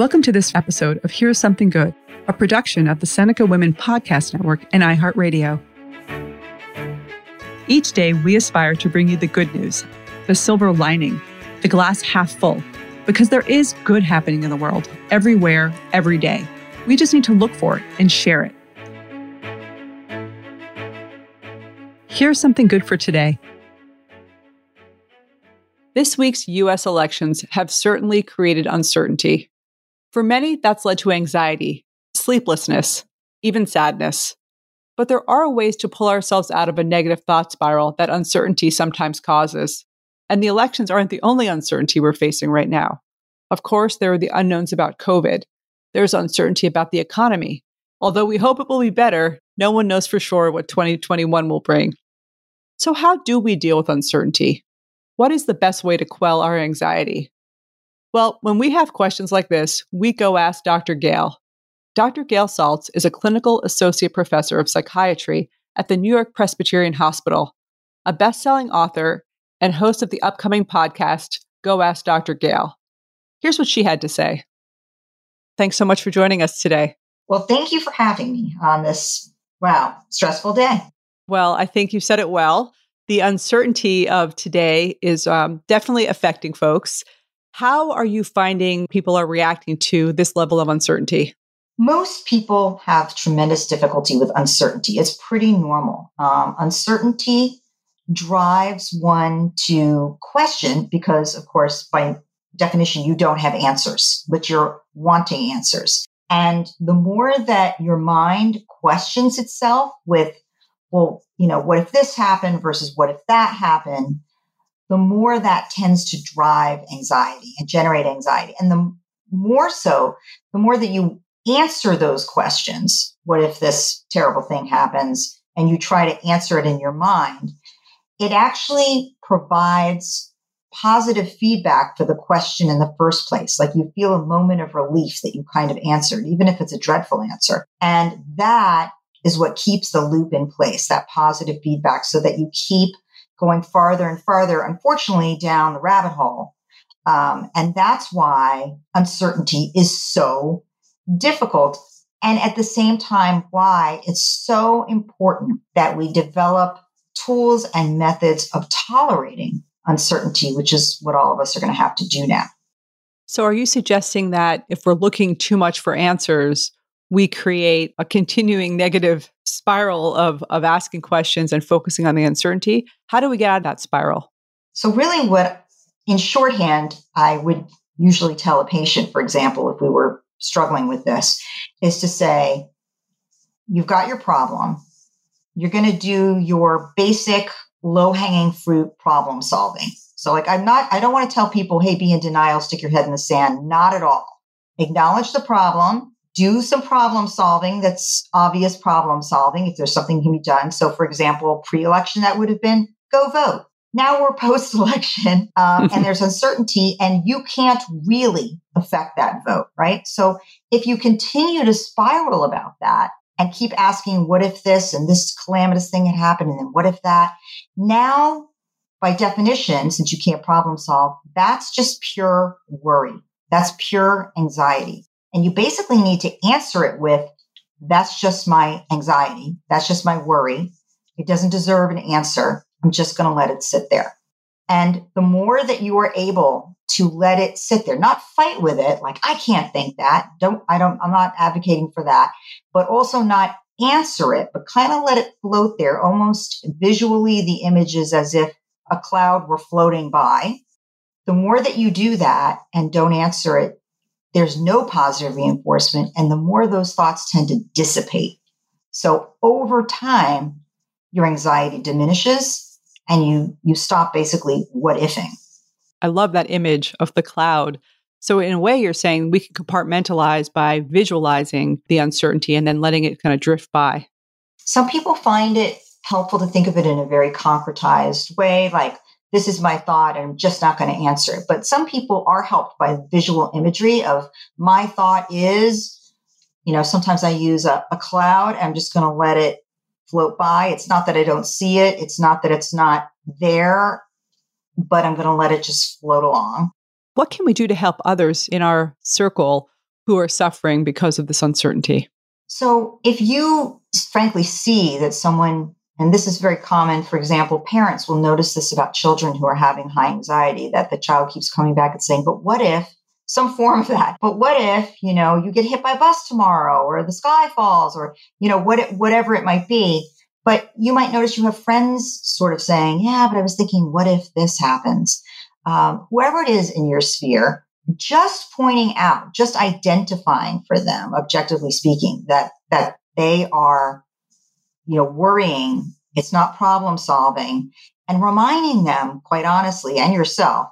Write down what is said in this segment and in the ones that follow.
Welcome to this episode of Here's Something Good, a production of the Seneca Women Podcast Network and iHeartRadio. Each day, we aspire to bring you the good news, the silver lining, the glass half full, because there is good happening in the world, everywhere, every day. We just need to look for it and share it. Here's something good for today. This week's US elections have certainly created uncertainty. For many, that's led to anxiety, sleeplessness, even sadness. But there are ways to pull ourselves out of a negative thought spiral that uncertainty sometimes causes. And the elections aren't the only uncertainty we're facing right now. Of course, there are the unknowns about COVID. There's uncertainty about the economy. Although we hope it will be better, no one knows for sure what 2021 will bring. So, how do we deal with uncertainty? What is the best way to quell our anxiety? Well, when we have questions like this, we go ask Dr. Gail. Dr. Gail Saltz is a clinical associate professor of psychiatry at the New York Presbyterian Hospital, a best selling author, and host of the upcoming podcast, Go Ask Dr. Gail. Here's what she had to say. Thanks so much for joining us today. Well, thank you for having me on this, wow, stressful day. Well, I think you said it well. The uncertainty of today is um, definitely affecting folks. How are you finding people are reacting to this level of uncertainty? Most people have tremendous difficulty with uncertainty. It's pretty normal. Um, uncertainty drives one to question because, of course, by definition, you don't have answers, but you're wanting answers. And the more that your mind questions itself with, well, you know, what if this happened versus what if that happened? The more that tends to drive anxiety and generate anxiety. And the more so, the more that you answer those questions, what if this terrible thing happens? And you try to answer it in your mind, it actually provides positive feedback for the question in the first place. Like you feel a moment of relief that you kind of answered, even if it's a dreadful answer. And that is what keeps the loop in place, that positive feedback so that you keep going farther and farther, unfortunately, down the rabbit hole. Um, and that's why uncertainty is so difficult. And at the same time, why it's so important that we develop tools and methods of tolerating uncertainty, which is what all of us are going to have to do now. So, are you suggesting that if we're looking too much for answers, we create a continuing negative spiral of, of asking questions and focusing on the uncertainty. How do we get out of that spiral? So, really, what in shorthand, I would usually tell a patient, for example, if we were struggling with this, is to say, You've got your problem. You're going to do your basic low hanging fruit problem solving. So, like, I'm not, I don't want to tell people, hey, be in denial, stick your head in the sand. Not at all. Acknowledge the problem, do some problem solving that's obvious problem solving if there's something can be done. So, for example, pre election, that would have been go vote. Now we're post election um, and there's uncertainty, and you can't really affect that vote, right? So, if you continue to spiral about that and keep asking, what if this and this calamitous thing had happened, and then what if that? Now, by definition, since you can't problem solve, that's just pure worry. That's pure anxiety. And you basically need to answer it with, that's just my anxiety. That's just my worry. It doesn't deserve an answer. I'm just going to let it sit there. And the more that you are able to let it sit there, not fight with it, like, I can't think that. Don't, I don't, I'm not advocating for that, but also not answer it, but kind of let it float there, almost visually the images as if a cloud were floating by. The more that you do that and don't answer it, there's no positive reinforcement. And the more those thoughts tend to dissipate. So over time, your anxiety diminishes and you, you stop basically what ifing. I love that image of the cloud. So, in a way, you're saying we can compartmentalize by visualizing the uncertainty and then letting it kind of drift by. Some people find it helpful to think of it in a very concretized way, like this is my thought and I'm just not going to answer it. But some people are helped by visual imagery of my thought is, you know, sometimes I use a, a cloud. I'm just going to let it float by. It's not that I don't see it. It's not that it's not there, but I'm going to let it just float along. What can we do to help others in our circle who are suffering because of this uncertainty? So, if you frankly see that someone, and this is very common, for example, parents will notice this about children who are having high anxiety, that the child keeps coming back and saying, But what if some form of that? But what if, you know, you get hit by a bus tomorrow or the sky falls or, you know, what, whatever it might be? But you might notice you have friends sort of saying, Yeah, but I was thinking, what if this happens? Um, whoever it is in your sphere, just pointing out, just identifying for them, objectively speaking, that that they are, you know, worrying. It's not problem solving, and reminding them, quite honestly, and yourself,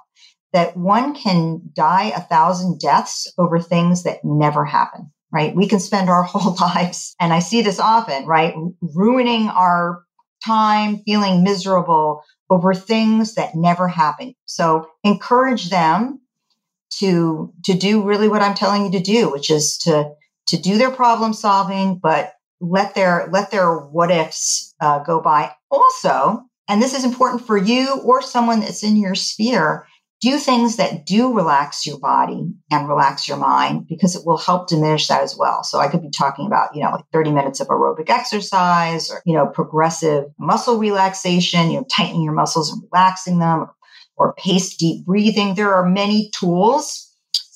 that one can die a thousand deaths over things that never happen. Right? We can spend our whole lives, and I see this often, right, ruining our time, feeling miserable over things that never happen. So encourage them to to do really what I'm telling you to do, which is to to do their problem solving, but let their let their what ifs uh, go by. Also, and this is important for you or someone that's in your sphere. Do things that do relax your body and relax your mind because it will help diminish that as well. So I could be talking about, you know, like 30 minutes of aerobic exercise or, you know, progressive muscle relaxation, you know, tightening your muscles and relaxing them, or pace deep breathing. There are many tools.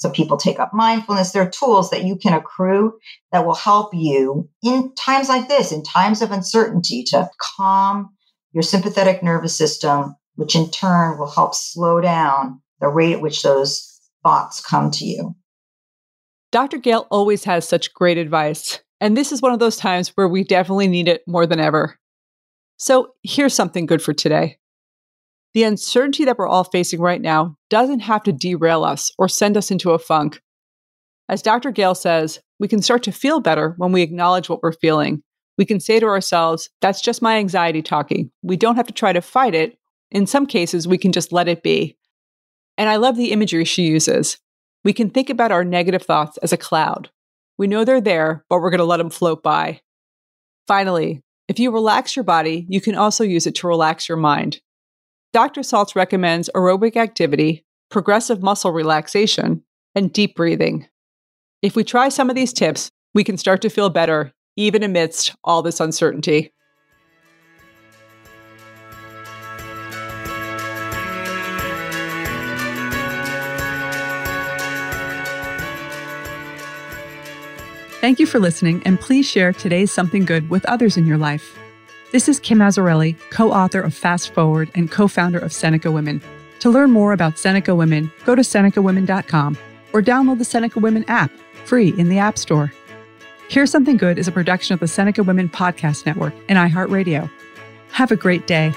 So people take up mindfulness. There are tools that you can accrue that will help you in times like this, in times of uncertainty to calm your sympathetic nervous system, which in turn will help slow down the rate at which those thoughts come to you. Dr. Gail always has such great advice. And this is one of those times where we definitely need it more than ever. So here's something good for today. The uncertainty that we're all facing right now doesn't have to derail us or send us into a funk. As Dr. Gail says, we can start to feel better when we acknowledge what we're feeling. We can say to ourselves, that's just my anxiety talking. We don't have to try to fight it. In some cases, we can just let it be. And I love the imagery she uses. We can think about our negative thoughts as a cloud. We know they're there, but we're going to let them float by. Finally, if you relax your body, you can also use it to relax your mind. Dr. Saltz recommends aerobic activity, progressive muscle relaxation, and deep breathing. If we try some of these tips, we can start to feel better even amidst all this uncertainty. Thank you for listening, and please share today's Something Good with others in your life. This is Kim Azzarelli, co author of Fast Forward and co founder of Seneca Women. To learn more about Seneca Women, go to SenecaWomen.com or download the Seneca Women app, free in the App Store. Here's Something Good is a production of the Seneca Women Podcast Network and iHeartRadio. Have a great day.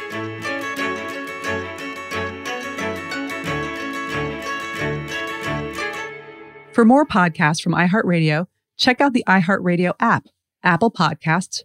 For more podcasts from iHeartRadio, check out the iHeartRadio app, Apple Podcasts,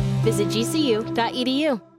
Visit gcu.edu.